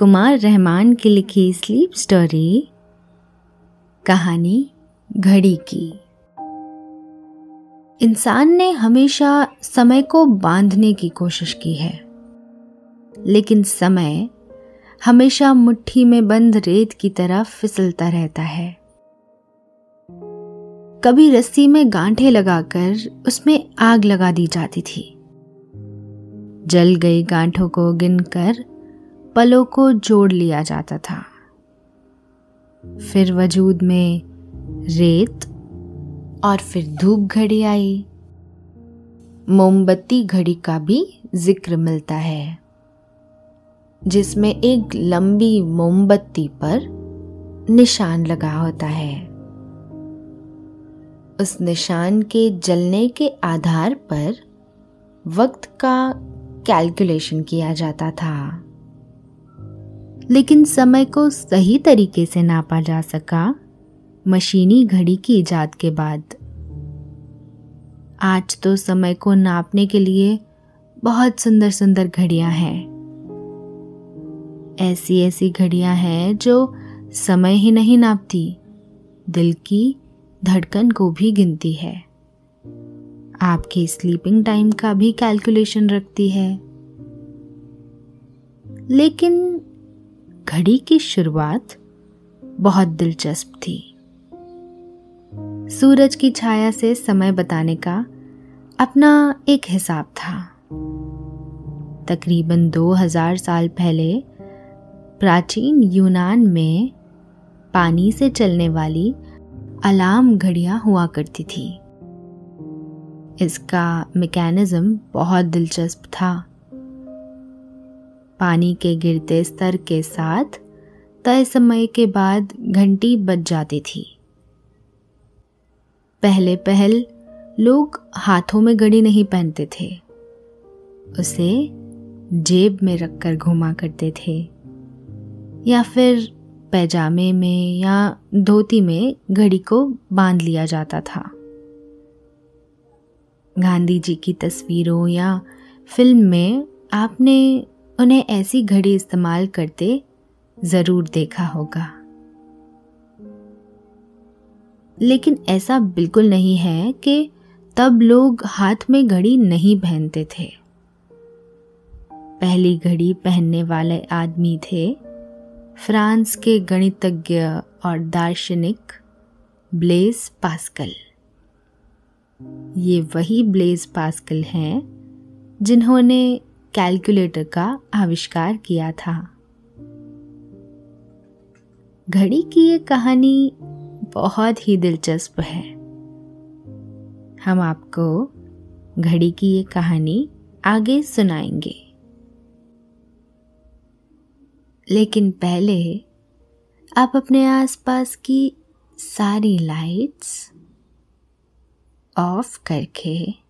कुमार रहमान की लिखी sleep story कहानी घड़ी की। इंसान ने हमेशा समय को बांधने की कोशिश की है, लेकिन समय हमेशा मुट्ठी में बंद रेत की तरह फिसलता रहता है। कभी रस्सी में गांठे लगाकर उसमें आग लगा दी जाती थी। जल गई गांठों को गिनकर पलों को जोड़ लिया जाता था। फिर वजूद में रेत और फिर धूप घड़ी आई। मोमबत्ती घड़ी का भी ज़िक्र मिलता है, जिसमें एक लंबी मोमबत्ती पर निशान लगा होता है। उस निशान के जलने के आधार पर वक्त का कैलकुलेशन किया जाता था। लेकिन समय को सही तरीके से नापा जा सका। मशीनी घड़ी की इजाद के बाद। आज तो समय को नापने के लिए बहुत सुंदर सुंदर घड़ियाँ हैं। ऐसी ऐसी घड़ियाँ हैं जो समय ही नहीं नापती, दिल की धड़कन को भी गिनती है। आपके स्लीपिंग टाइम का भी कैलकुलेशन रखती है। लेकिन घड़ी की शुरुआत बहुत दिलचस्प थी। सूरज की छाया से समय बताने का अपना एक हिसाब था। तकरीबन 2000 साल पहले प्राचीन यूनान में पानी से चलने वाली अलार्म घड़ियाँ हुआ करती थी। इसका मैकेनिज्म बहुत दिलचस्प था। पानी के गिरते स्तर के साथ तय समय के बाद घंटी बज जाती थी। पहले पहल लोग हाथों में घड़ी नहीं पहनते थे। उसे जेब में रखकर घुमा करते थे। या फिर पैजामे में या धोती में घड़ी को बाँध लिया जाता था। गांधी जी की तस्वीरों या फ़िल्म में आपने उन्हें ऐसी घड़ी इस्तेमाल करते ज़रूर देखा होगा। लेकिन ऐसा बिल्कुल नहीं है कि तब लोग हाथ में घड़ी नहीं पहनते थे। पहली घड़ी पहनने वाले आदमी थे फ्रांस के गणितज्ञ और दार्शनिक ब्लेज पास्कल। ये वही ब्लेज पास्कल हैं जिन्होंने कैलकुलेटर का आविष्कार किया था। घड़ी की ये कहानी बहुत ही दिलचस्प है। हम आपको घड़ी की ये कहानी आगे सुनाएँगे। लेकिन पहले आप अपने आसपास की सारी लाइट्स ऑफ़ करके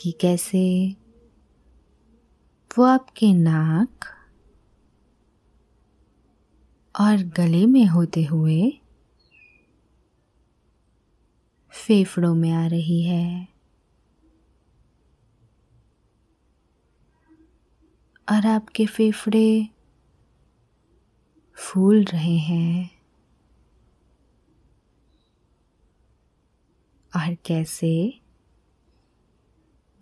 कि कैसे वो आपके नाक और गले में होते हुए फेफड़ों में आ रही है। और आपके फेफड़े फूल रहे हैं। और कैसे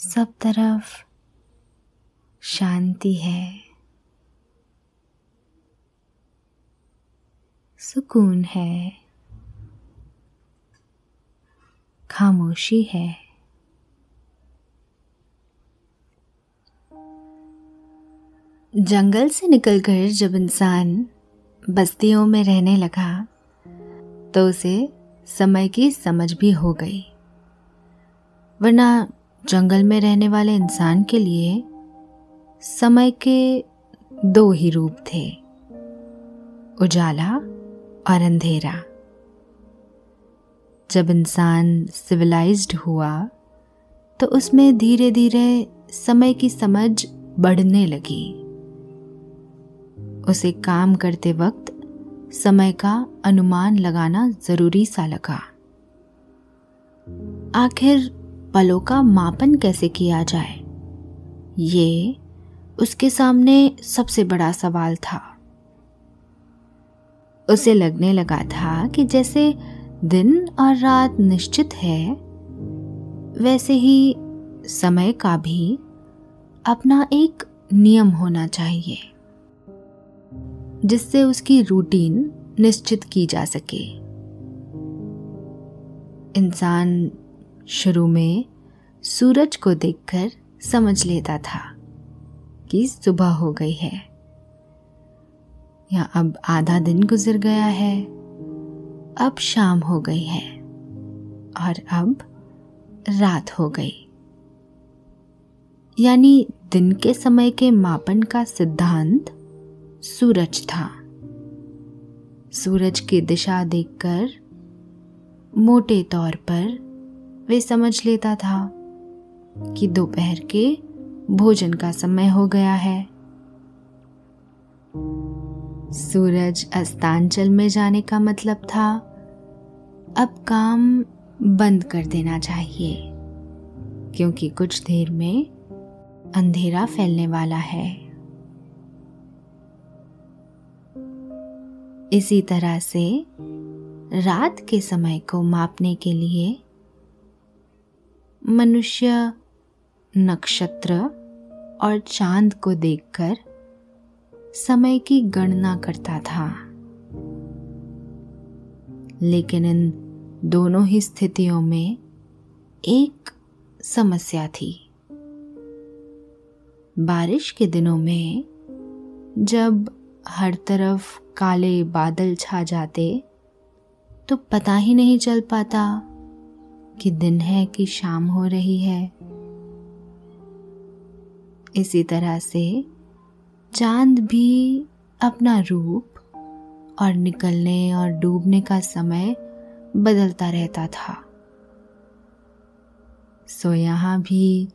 सब तरफ़ शांति है। सुकून है। खामोशी है। जंगल से निकलकर जब इंसान बस्तियों में रहने लगा तो उसे समय की समझ भी हो गई। वरना जंगल में रहने वाले इंसान के लिए समय के दो ही रूप थे। उजाला और अंधेरा। जब इंसान सिविलाइज्ड हुआ तो उसमें धीरे धीरे समय की समझ बढ़ने लगी। उसे काम करते वक्त समय का अनुमान लगाना ज़रूरी सा लगा। आखिर पलों का मापन कैसे किया जाए? ये उसके सामने सबसे बड़ा सवाल था। उसे लगने लगा था कि जैसे दिन और रात निश्चित है, वैसे ही समय का भी अपना एक नियम होना चाहिए, जिससे उसकी रूटीन निश्चित की जा सके। इंसान शुरू में सूरज को देखकर समझ लेता था कि सुबह हो गई है। या अब आधा दिन गुजर गया है, अब शाम हो गई है, और अब रात हो गई। यानी दिन के समय के मापन का सिद्धांत सूरज था। सूरज की दिशा देखकर मोटे तौर पर वे समझ लेता था कि दोपहर के भोजन का समय हो गया है। सूरज अस्तांचल में जाने का मतलब था, अब काम बंद कर देना चाहिए, क्योंकि कुछ देर में अंधेरा फैलने वाला है। इसी तरह से रात के समय को मापने के लिए मनुष्य नक्षत्र और चाँद को देखकर समय की गणना करता था। लेकिन इन दोनों ही स्थितियों में एक समस्या थी। बारिश के दिनों में जब हर तरफ़ काले बादल छा जाते तो पता ही नहीं चल पाता कि दिन है कि शाम हो रही है। इसी तरह से चाँद भी अपना रूप और निकलने और डूबने का समय बदलता रहता था। सो यहाँ भी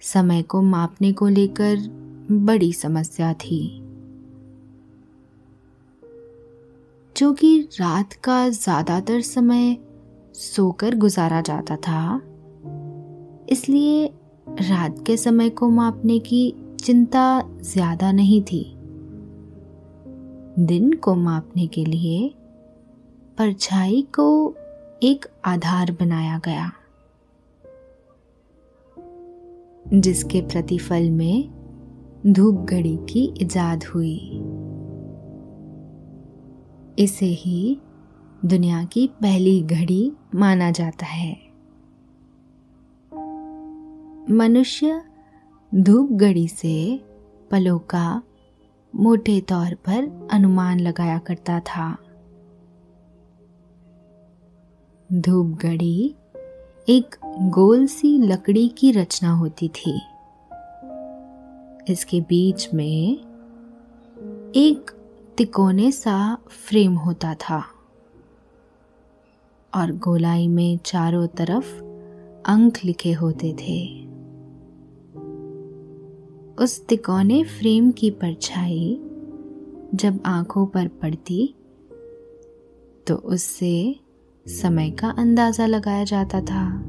समय को मापने को लेकर बड़ी समस्या थी। जो कि रात का ज़्यादातर समय सोकर गुजारा जाता था। इसलिए रात के समय को मापने की चिंता ज़्यादा नहीं थी। दिन को मापने के लिए परछाई को एक आधार बनाया गया, जिसके प्रतिफल में धूप घड़ी की इजाद हुई। इसे ही दुनिया की पहली घड़ी माना जाता है। मनुष्य धूप घड़ी से पलों का मोटे तौर पर अनुमान लगाया करता था। धूप घड़ी एक गोल सी लकड़ी की रचना होती थी। इसके बीच में एक तिकोने सा फ्रेम होता था। और गोलाई में चारों तरफ़ अंक लिखे होते थे। उस तिकोने फ्रेम की परछाई जब आँखों पर पड़ती तो उससे समय का अंदाज़ा लगाया जाता था।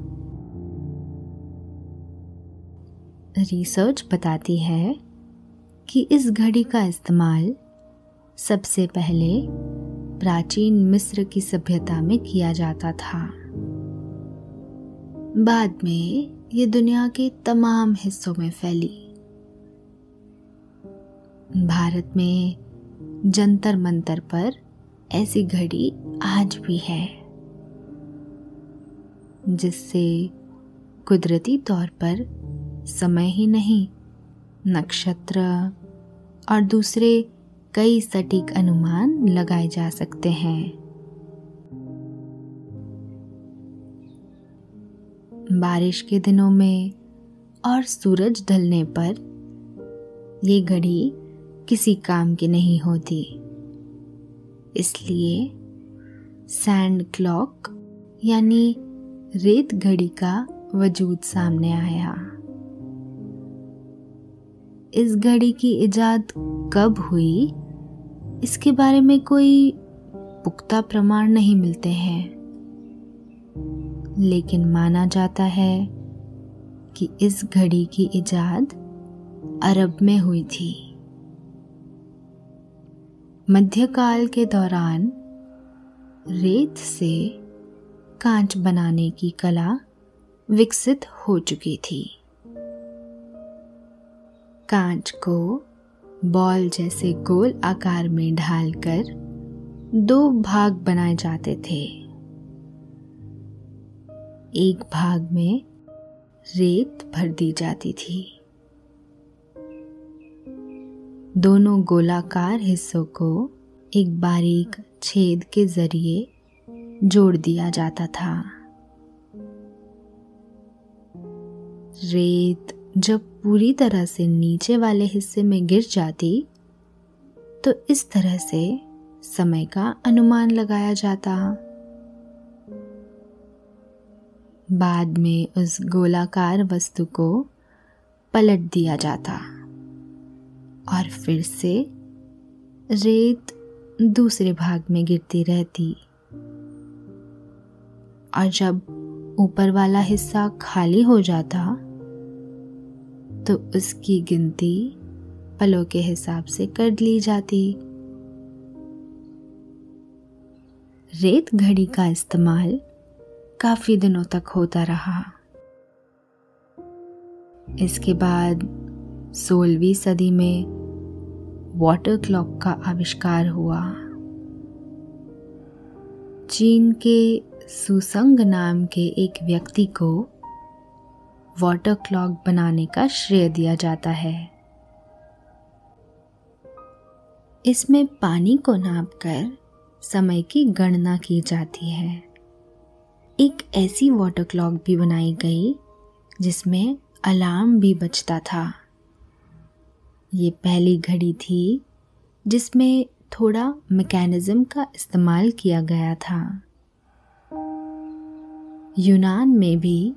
रिसर्च बताती है कि इस घड़ी का इस्तेमाल सबसे पहले प्राचीन मिस्र की सभ्यता में किया जाता था। बाद में ये दुनिया के तमाम हिस्सों में फैली। भारत में जंतर मंतर पर ऐसी घड़ी आज भी है, जिससे कुदरती तौर पर समय ही नहीं, नक्षत्र और दूसरे कई सटीक अनुमान लगाए जा सकते हैं। बारिश के दिनों में और सूरज ढलने पर ये घड़ी किसी काम की नहीं होती। इसलिए सैंड क्लॉक यानी रेत घड़ी का वजूद सामने आया। इस घड़ी की इजाद कब हुई? इसके बारे में कोई पुख्ता प्रमाण नहीं मिलते हैं। लेकिन माना जाता है कि इस घड़ी की इजाद अरब में हुई थी। मध्यकाल के दौरान रेत से कांच बनाने की कला विकसित हो चुकी थी। कांच को बॉल जैसे गोल आकार में ढालकर दो भाग बनाए जाते थे। एक भाग में रेत भर दी जाती थी। दोनों गोलाकार हिस्सों को एक बारीक छेद के ज़रिए जोड़ दिया जाता था। रेत जब पूरी तरह से नीचे वाले हिस्से में गिर जाती तो इस तरह से समय का अनुमान लगाया जाता। बाद में उस गोलाकार वस्तु को पलट दिया जाता और फिर से रेत दूसरे भाग में गिरती रहती। और जब ऊपर वाला हिस्सा खाली हो जाता तो उसकी गिनती पलों के हिसाब से कर ली जाती। रेत घड़ी का इस्तेमाल काफ़ी दिनों तक होता रहा। इसके बाद सोलहवीं सदी में वाटर क्लॉक का आविष्कार हुआ। चीन के सुसंग नाम के एक व्यक्ति को वाटर क्लॉक बनाने का श्रेय दिया जाता है। इसमें पानी को नापकर समय की गणना की जाती है। एक ऐसी वाटर क्लॉक भी बनाई गई, जिसमें अलार्म भी बजता था। ये पहली घड़ी थी, जिसमें थोड़ा मैकेनिज्म का इस्तेमाल किया गया था। यूनान में भी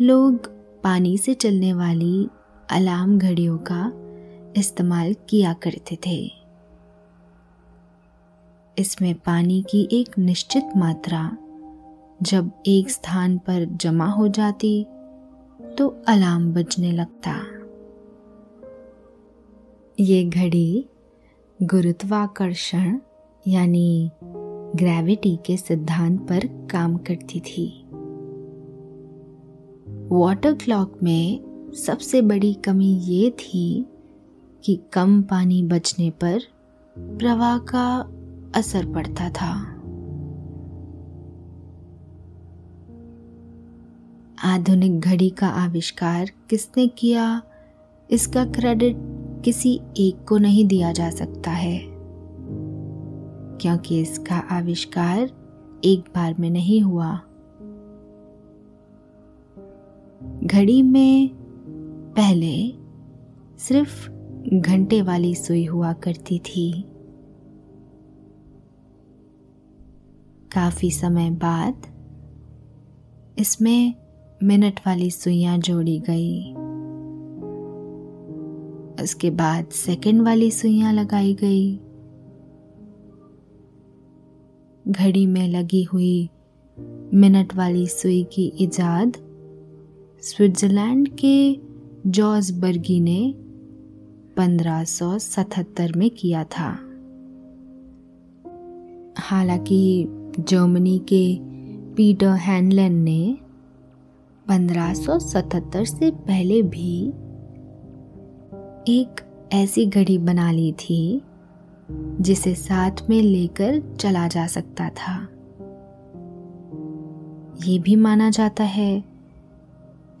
लोग पानी से चलने वाली अलार्म घड़ियों का इस्तेमाल किया करते थे। इसमें पानी की एक निश्चित मात्रा जब एक स्थान पर जमा हो जाती तो अलार्म बजने लगता। ये घड़ी गुरुत्वाकर्षण, यानी ग्रेविटी के सिद्धांत पर काम करती थी। वाटर क्लॉक में सबसे बड़ी कमी ये थी कि कम पानी बचने पर प्रवाह का असर पड़ता था। आधुनिक घड़ी का आविष्कार किसने किया, इसका क्रेडिट किसी एक को नहीं दिया जा सकता है। क्योंकि इसका आविष्कार एक बार में नहीं हुआ घड़ी में पहले सिर्फ़ घंटे वाली सुई हुआ करती थी। काफ़ी समय बाद इसमें मिनट वाली सुइयाँ जोड़ी गई। उसके बाद सेकंड वाली सुइयाँ लगाई गई। घड़ी में लगी हुई मिनट वाली सुई की इजाद स्विट्जरलैंड के जॉर्ज बर्गी ने 1577 में किया था। हालाँकि जर्मनी के पीटर हैनलन ने 1577 से पहले भी एक ऐसी घड़ी बना ली थी, जिसे साथ में लेकर चला जा सकता था। ये भी माना जाता है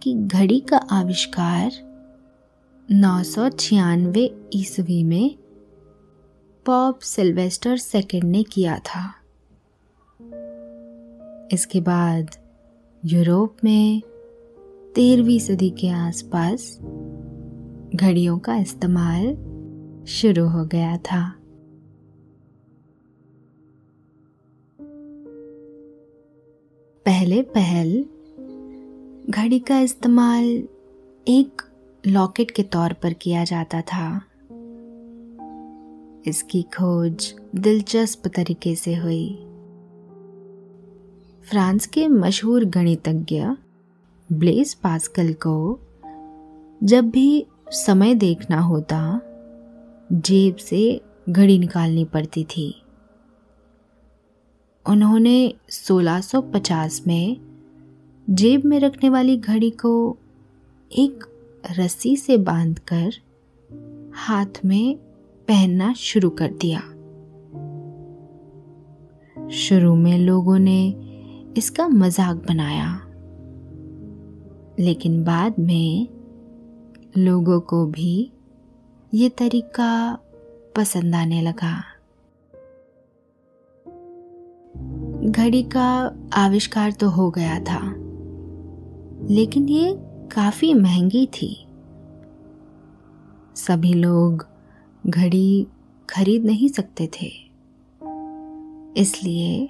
कि घड़ी का आविष्कार नौ सौ छियानवे ईस्वी में पॉप सिल्वेस्टर सेकेंड ने किया था। इसके बाद यूरोप में तेरहवीं सदी के आसपास घड़ियों का इस्तेमाल शुरू हो गया था। पहले पहल घड़ी का इस्तेमाल एक लॉकेट के तौर पर किया जाता था। इसकी खोज दिलचस्प तरीके से हुई। फ्रांस के मशहूर गणितज्ञ ब्लेस पास्कल को जब भी समय देखना होता, जेब से घड़ी निकालनी पड़ती थी। उन्होंने 1650 में जेब में रखने वाली घड़ी को एक रस्सी से बांधकर हाथ में पहनना शुरू कर दिया। शुरू में लोगों ने इसका मज़ाक बनाया, लेकिन बाद में लोगों को भी ये तरीका पसंद आने लगा। घड़ी का आविष्कार तो हो गया था। लेकिन ये काफ़ी महँगी थी। सभी लोग घड़ी खरीद नहीं सकते थे। इसलिए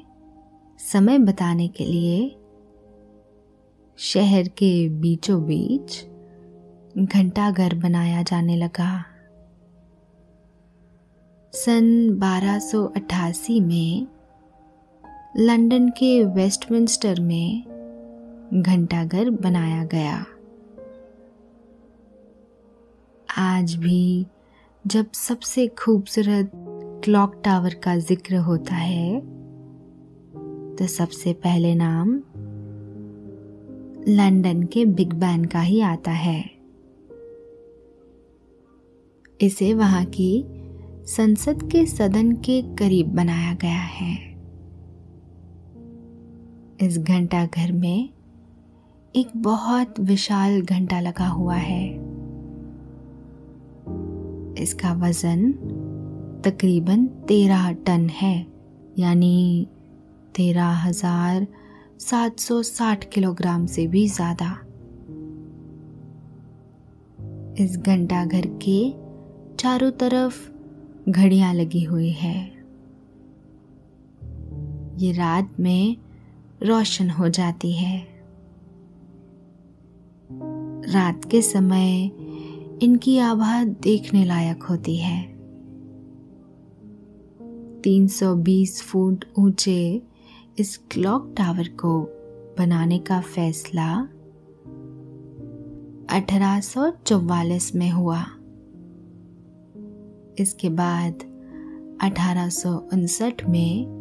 समय बताने के लिए शहर के बीचों बीच घंटाघर बनाया जाने लगा। सन 1288 में लंदन के वेस्टमिंस्टर में घंटाघर बनाया गया। आज भी जब सबसे खूबसूरत क्लॉक टावर का ज़िक्र होता है तो सबसे पहले नाम लंदन के बिग बैन का ही आता है। इसे वहाँ की संसद के सदन के करीब बनाया गया है। इस घंटा घर में एक बहुत विशाल घंटा लगा हुआ है। इसका वज़न तकरीबन तेरह टन है, यानी तेरह हज़ार सात सौ साठ किलोग्राम से भी ज़्यादा। इस घंटा घर के चारों तरफ़ घड़ियाँ लगी हुई है। ये रात में रोशन हो जाती है। रात के समय इनकी आभा देखने लायक होती है। 320 फुट ऊँचे इस क्लॉक टावर को बनाने का फैसला 1844 में हुआ। इसके बाद अठारह में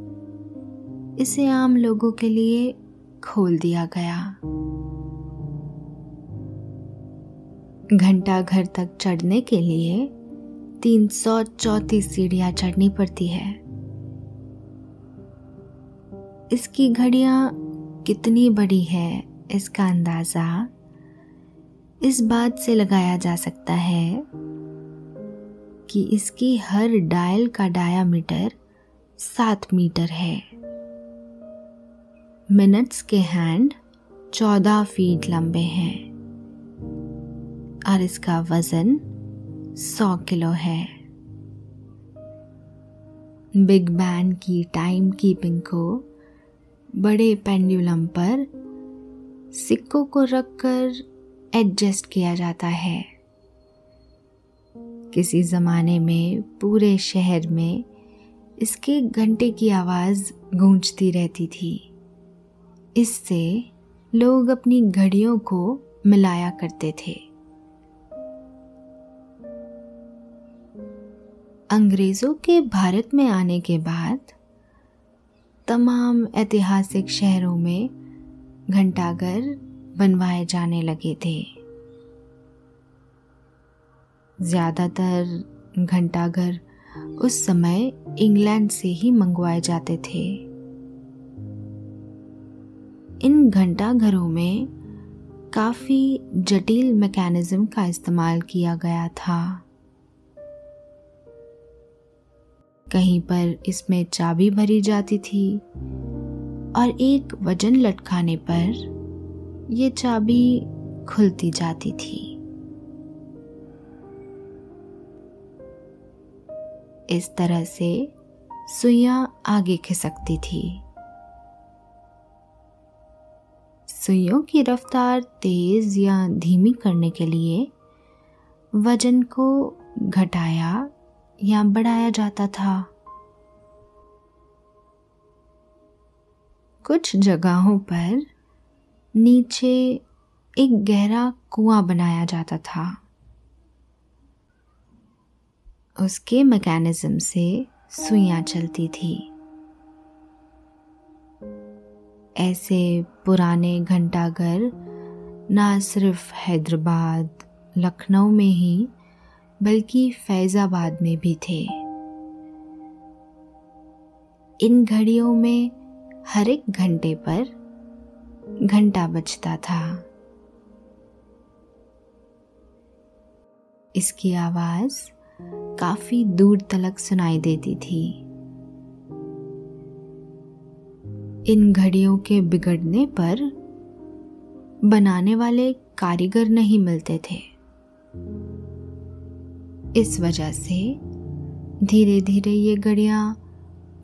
इसे आम लोगों के लिए खोल दिया गया। घंटा घर तक चढ़ने के लिए तीन सौ चौतीस सीढ़ियाँ चढ़नी पड़ती है। इसकी घड़ियाँ कितनी बड़ी है, इसका अंदाज़ा इस बात से लगाया जा सकता है कि इसकी हर डायल का डायामीटर सात मीटर है। मिनट्स के हैंड चौदह फीट लंबे हैं। और इसका वज़न सौ किलो है। बिग बैन की टाइम कीपिंग को बड़े पेंडुलम पर सिक्कों को रखकर एडजस्ट किया जाता है। किसी ज़माने में पूरे शहर में इसके घंटे की आवाज़ गूंजती रहती थी। इससे लोग अपनी घड़ियों को मिलाया करते थे। अंग्रेज़ों के भारत में आने के बाद तमाम ऐतिहासिक शहरों में घंटाघर बनवाए जाने लगे थे। ज़्यादातर घंटाघर उस समय इंग्लैंड से ही मंगवाए जाते थे। इन घंटाघरों में काफ़ी जटिल मैकेनिज्म का इस्तेमाल किया गया था। कहीं पर इसमें चाबी भरी जाती थी और एक वज़न लटकाने पर यह चाबी खुलती जाती थी। इस तरह से सुइया आगे खिसकती थी। सुइयों की रफ्तार तेज या धीमी करने के लिए वज़न को घटाया या बढ़ाया जाता था। कुछ जगहों पर नीचे एक गहरा कुआँ बनाया जाता था। उसके मैकेनिज्म से सुइयाँ चलती थी। ऐसे पुराने घंटाघर ना सिर्फ़ हैदराबाद, लखनऊ में ही बल्कि फैज़ाबाद में भी थे। इन घड़ियों में हर एक घंटे पर घंटा बजता था। इसकी आवाज़ काफ़ी दूर तलक सुनाई देती थी। इन घड़ियों के बिगड़ने पर बनाने वाले कारीगर नहीं मिलते थे। इस वजह से धीरे धीरे ये घड़ियाँ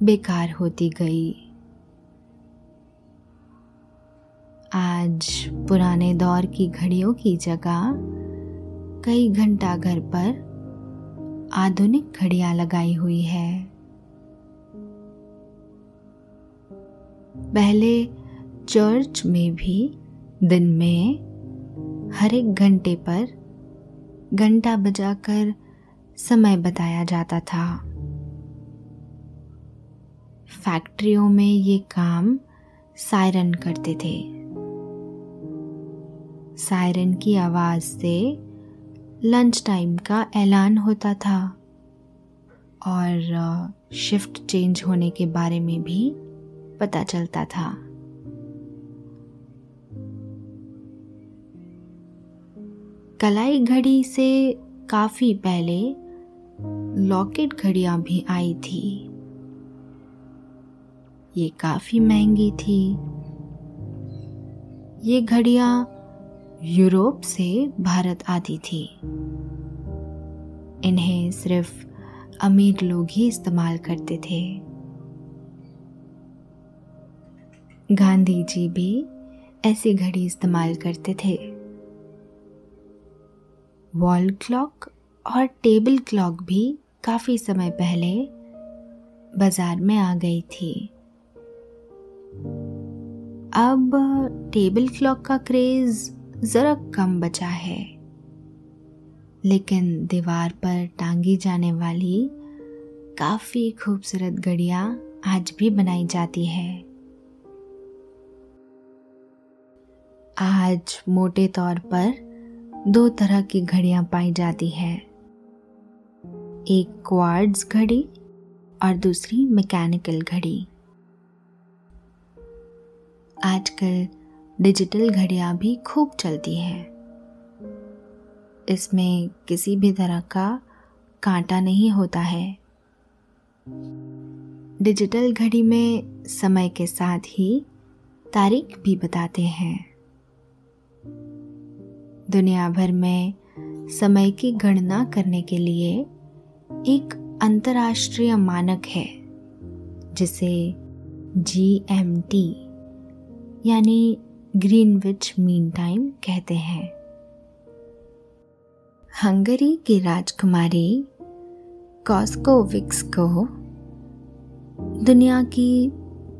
बेकार होती गई। आज पुराने दौर की घड़ियों की जगह कई घंटा घर पर आधुनिक घड़ियाँ लगाई हुई है। पहले चर्च में भी दिन में हर एक घंटे पर घंटा बजाकर समय बताया जाता था। फैक्ट्रियों में ये काम सायरन करते थे। सायरन की आवाज़ से लंच टाइम का ऐलान होता था और शिफ्ट चेंज होने के बारे में भी पता चलता था। कलाई घड़ी से काफ़ी पहले लॉकेट घड़ियाँ भी आई थी। ये काफ़ी महँगी थी। ये घड़ियाँ यूरोप से भारत आती थी। इन्हें सिर्फ़ अमीर लोग ही इस्तेमाल करते थे। गांधी जी भी ऐसी घड़ी इस्तेमाल करते थे। वॉल क्लॉक और टेबल क्लॉक भी काफ़ी समय पहले बाज़ार में आ गई थी। अब टेबल क्लॉक का क्रेज़ ज़रा कम बचा है। लेकिन दीवार पर टांगी जाने वाली काफ़ी खूबसूरत घड़ियाँ आज भी बनाई जाती है। आज मोटे तौर पर दो तरह की घड़ियाँ पाई जाती है। एक क्वार्ट्ज घड़ी और दूसरी मैकेनिकल घड़ी। आजकल डिजिटल घड़ियाँ भी खूब चलती हैं। इसमें किसी भी तरह का कांटा नहीं होता है। डिजिटल घड़ी में समय के साथ ही तारीख भी बताते हैं। दुनिया भर में समय की गणना करने के लिए एक अंतर्राष्ट्रीय मानक है, जिसे जी एम टी यानी ग्रीनविच मीन टाइम कहते हैं। हंगरी की राजकुमारी कॉस्कोविक्स को दुनिया की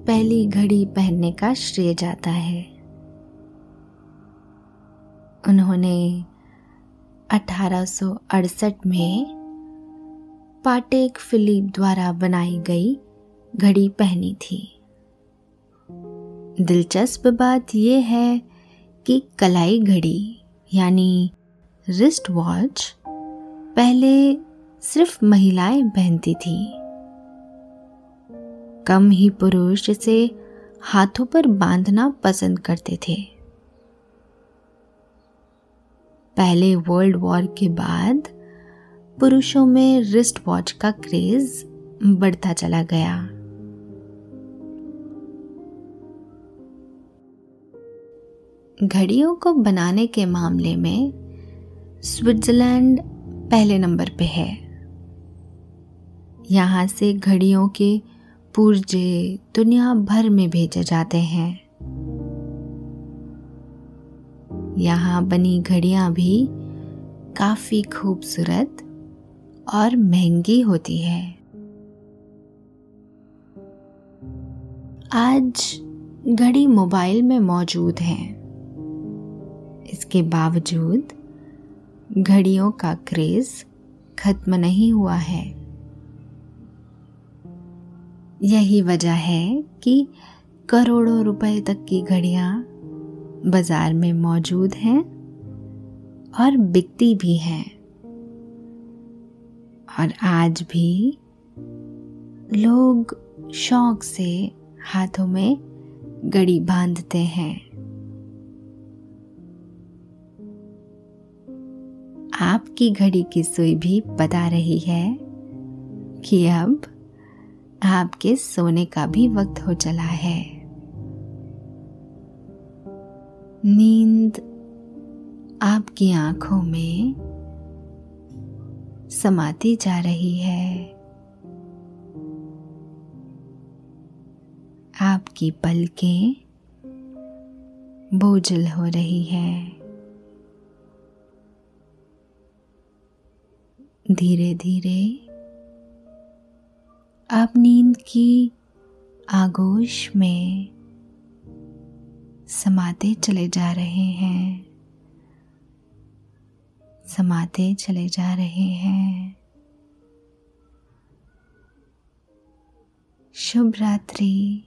पहली घड़ी पहनने का श्रेय जाता है। उन्होंने 1868 में पाटेक फिलिप द्वारा बनाई गई घड़ी पहनी थी। दिलचस्प बात यह है कि कलाई घड़ी, यानी रिस्ट वॉच पहले सिर्फ़ महिलाएँ पहनती थी। कम ही पुरुष इसे हाथों पर बांधना पसंद करते थे। पहले वर्ल्ड वॉर के बाद पुरुषों में रिस्ट वॉच का क्रेज बढ़ता चला गया। घड़ियों को बनाने के मामले में स्विट्जरलैंड पहले नंबर पे है। यहाँ से घड़ियों के पुर्जे दुनिया भर में भेजे जाते हैं। यहाँ बनी घड़ियाँ भी काफ़ी खूबसूरत और महँगी होती है। आज घड़ी मोबाइल में मौजूद है। इसके बावजूद घड़ियों का क्रेज खत्म नहीं हुआ है। यही वजह है कि करोड़ों रुपए तक की घड़ियाँ बाज़ार में मौजूद हैं और बिकती भी हैं। और आज भी लोग शौक से हाथों में गड़ी बांधते हैं। आपकी घड़ी की सुई भी बता रही है कि अब आपके सोने का भी वक्त हो चला है। नींद आपकी आँखों में समाती जा रही है। आपकी पलकें बोझल हो रही है। धीरे धीरे आप नींद की आगोश में समाते चले जा रहे हैं। समाते चले जा रहे हैं। शुभ रात्रि।